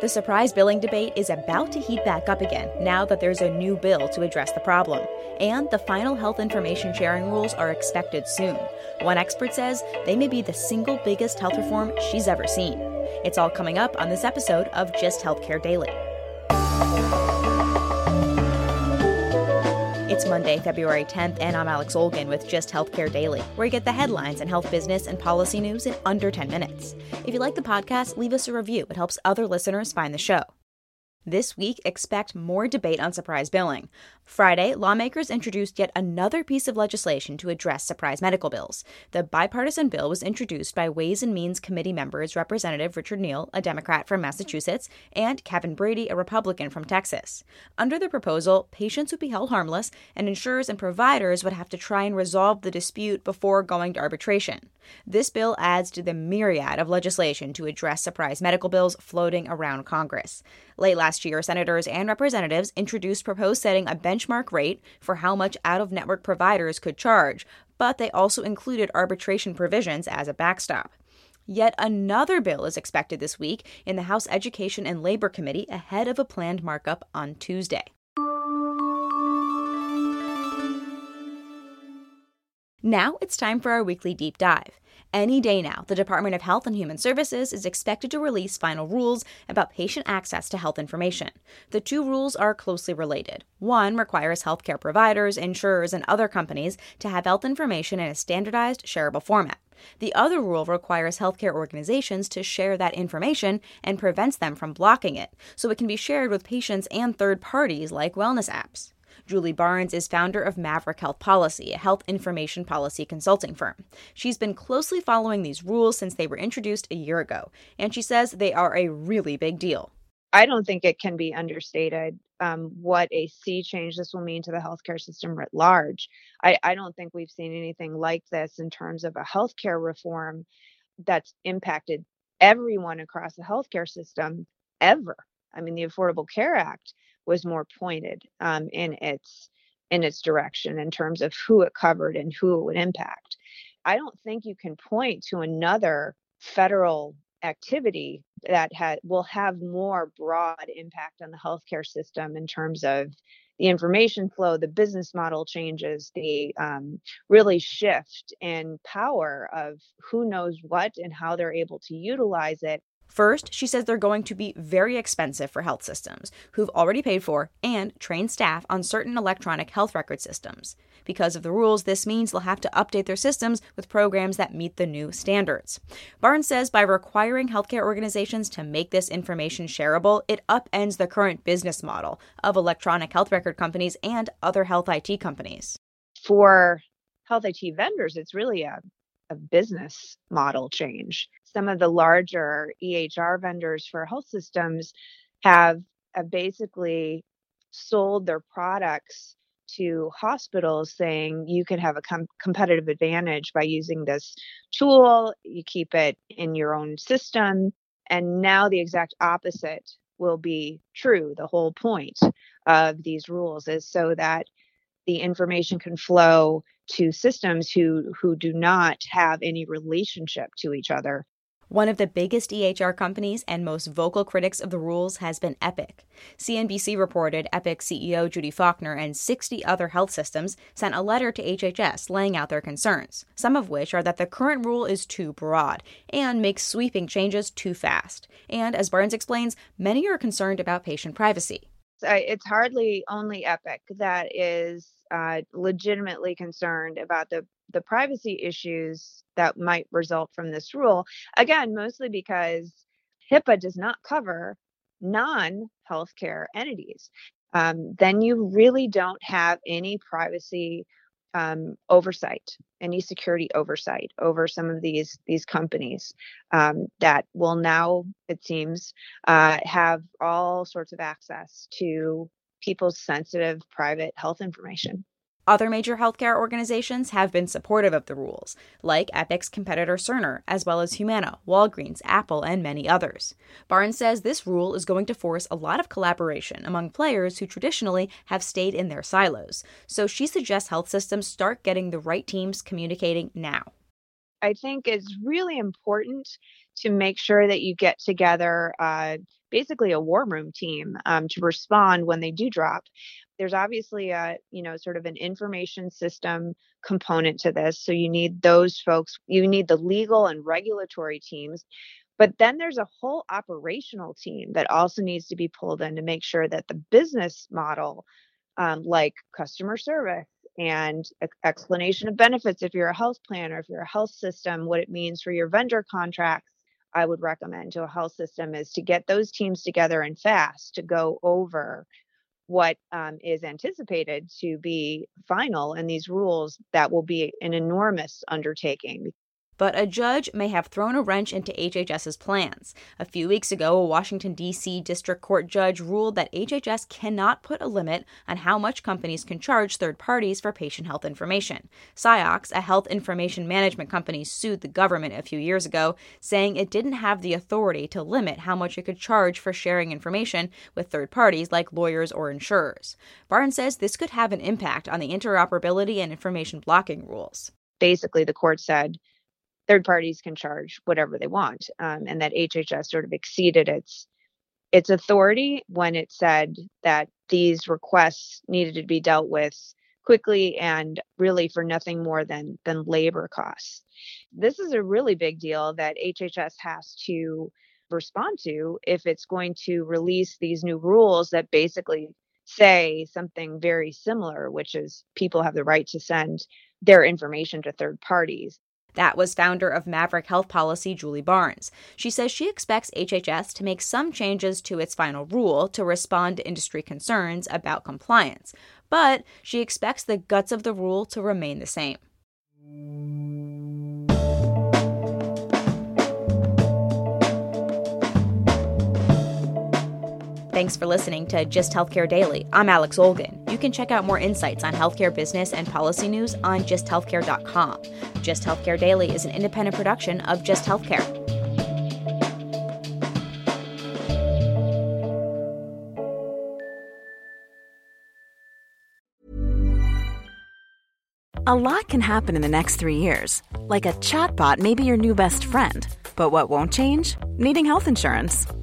The surprise billing debate is about to heat back up again now that there's a new bill to address the problem. And the final health information sharing rules are expected soon. One expert says they may be the single biggest health reform she's ever seen. It's all coming up on this episode of Just Healthcare Daily. Monday, February 10th, and I'm Alex Olgin with Just Healthcare Daily, where you get the headlines and health business and policy news in under 10 minutes. If you like the podcast, leave us a review. It helps other listeners find the show. This week, expect more debate on surprise billing. Friday, lawmakers introduced yet another piece of legislation to address surprise medical bills. The bipartisan bill was introduced by Ways and Means Committee members Representative Richard Neal, a Democrat from Massachusetts, and Kevin Brady, a Republican from Texas. Under the proposal, patients would be held harmless, and insurers and providers would have to try and resolve the dispute before going to arbitration. This bill adds to the myriad of legislation to address surprise medical bills floating around Congress. Late last year, senators and representatives introduced proposed setting a benchmark rate for how much out of network providers could charge, but they also included arbitration provisions as a backstop. Yet another bill is expected this week in the House Education and Labor Committee ahead of a planned markup on Tuesday. Now it's time for our weekly deep dive. Any day now, the Department of Health and Human Services is expected to release final rules about patient access to health information. The two rules are closely related. One requires healthcare providers, insurers, and other companies to have health information in a standardized, shareable format. The other rule requires healthcare organizations to share that information and prevents them from blocking it, so it can be shared with patients and third parties like wellness apps. Julie Barnes is founder of Maverick Health Policy, a health information policy consulting firm. She's been closely following these rules since they were introduced a year ago, and she says they are a really big deal. I don't think it can be understated um, what a sea change this will mean to the healthcare system writ large. I, I don't think we've seen anything like this in terms of a healthcare reform that's impacted everyone across the healthcare system ever. I mean, the Affordable Care Act was more pointed um, in its in its direction in terms of who it covered and who it would impact. I don't think you can point to another federal activity that ha- will have more broad impact on the healthcare system in terms of the information flow, the business model changes, the um, really shift in power of who knows what and how they're able to utilize it First, she says they're going to be very expensive for health systems who've already paid for and trained staff on certain electronic health record systems. Because of the rules, this means they'll have to update their systems with programs that meet the new standards. Barnes says by requiring healthcare organizations to make this information shareable, it upends the current business model of electronic health record companies and other health IT companies. For health IT vendors, it's really a, a business model change some of the larger EHR vendors for health systems have, basically sold their products to hospitals saying you can have a com- competitive advantage by using this tool. You keep it in your own system. And now the exact opposite will be true. The whole point of these rules is so that the information can flow to systems who who do not have any relationship to each other One of the biggest EHR companies and most vocal critics of the rules has been Epic. CNBC reported Epic CEO Judy Faulkner and 60 other health systems sent a letter to HHS laying out their concerns, some of which are that the current rule is too broad and makes sweeping changes too fast. And as Barnes explains, many are concerned about patient privacy. It's hardly only Epic that is uh, legitimately concerned about the the privacy issues that might result from this rule. Again, mostly because HIPAA does not cover non healthcare entities. Um, then you really don't have any privacy um, oversight, any security oversight over some of these these companies um, that will now, it seems, uh, have all sorts of access to people's sensitive private health information. Other major healthcare organizations have been supportive of the rules, like Epic's competitor Cerner, as well as Humana, Walgreens, Apple, and many others. Barnes says this rule is going to force a lot of collaboration among players who traditionally have stayed in their silos. So she suggests health systems start getting the right teams communicating now. I think it's really important to make sure that you get together uh, basically a war room team um, to respond when they do drop. There's obviously a you know sort of an information system component to this so you need those folks you need the legal and regulatory teams but then there's a whole operational team that also needs to be pulled in to make sure that the business model um, like customer service and explanation of benefits if you're a health plan or if you're a health system what it means for your vendor contracts i would recommend to a health system is to get those teams together and fast to go over what um, is anticipated to be final in these rules that will be an enormous undertaking but a judge may have thrown a wrench into HHS's plans. A few weeks ago, a Washington, D.C. District Court judge ruled that HHS cannot put a limit on how much companies can charge third parties for patient health information. Ciox, a health information management company, sued the government a few years ago, saying it didn't have the authority to limit how much it could charge for sharing information with third parties like lawyers or insurers. Barnes says this could have an impact on the interoperability and information blocking rules. Basically, the court said third parties can charge whatever they want, um, and that HHS sort of exceeded its its authority when it said that these requests needed to be dealt with quickly and really for nothing more than than labor costs. This is a really big deal that HHS has to respond to if it's going to release these new rules that basically say something very similar, which is people have the right to send their information to third parties. That was founder of Maverick Health Policy, Julie Barnes. She says she expects HHS to make some changes to its final rule to respond to industry concerns about compliance, but she expects the guts of the rule to remain the same. Thanks for listening to Just Healthcare Daily. I'm Alex Olgin. You can check out more insights on healthcare business and policy news on justhealthcare.com. Just Healthcare Daily is an independent production of Just Healthcare. A lot can happen in the next three years. Like a chatbot may be your new best friend. But what won't change? Needing health insurance.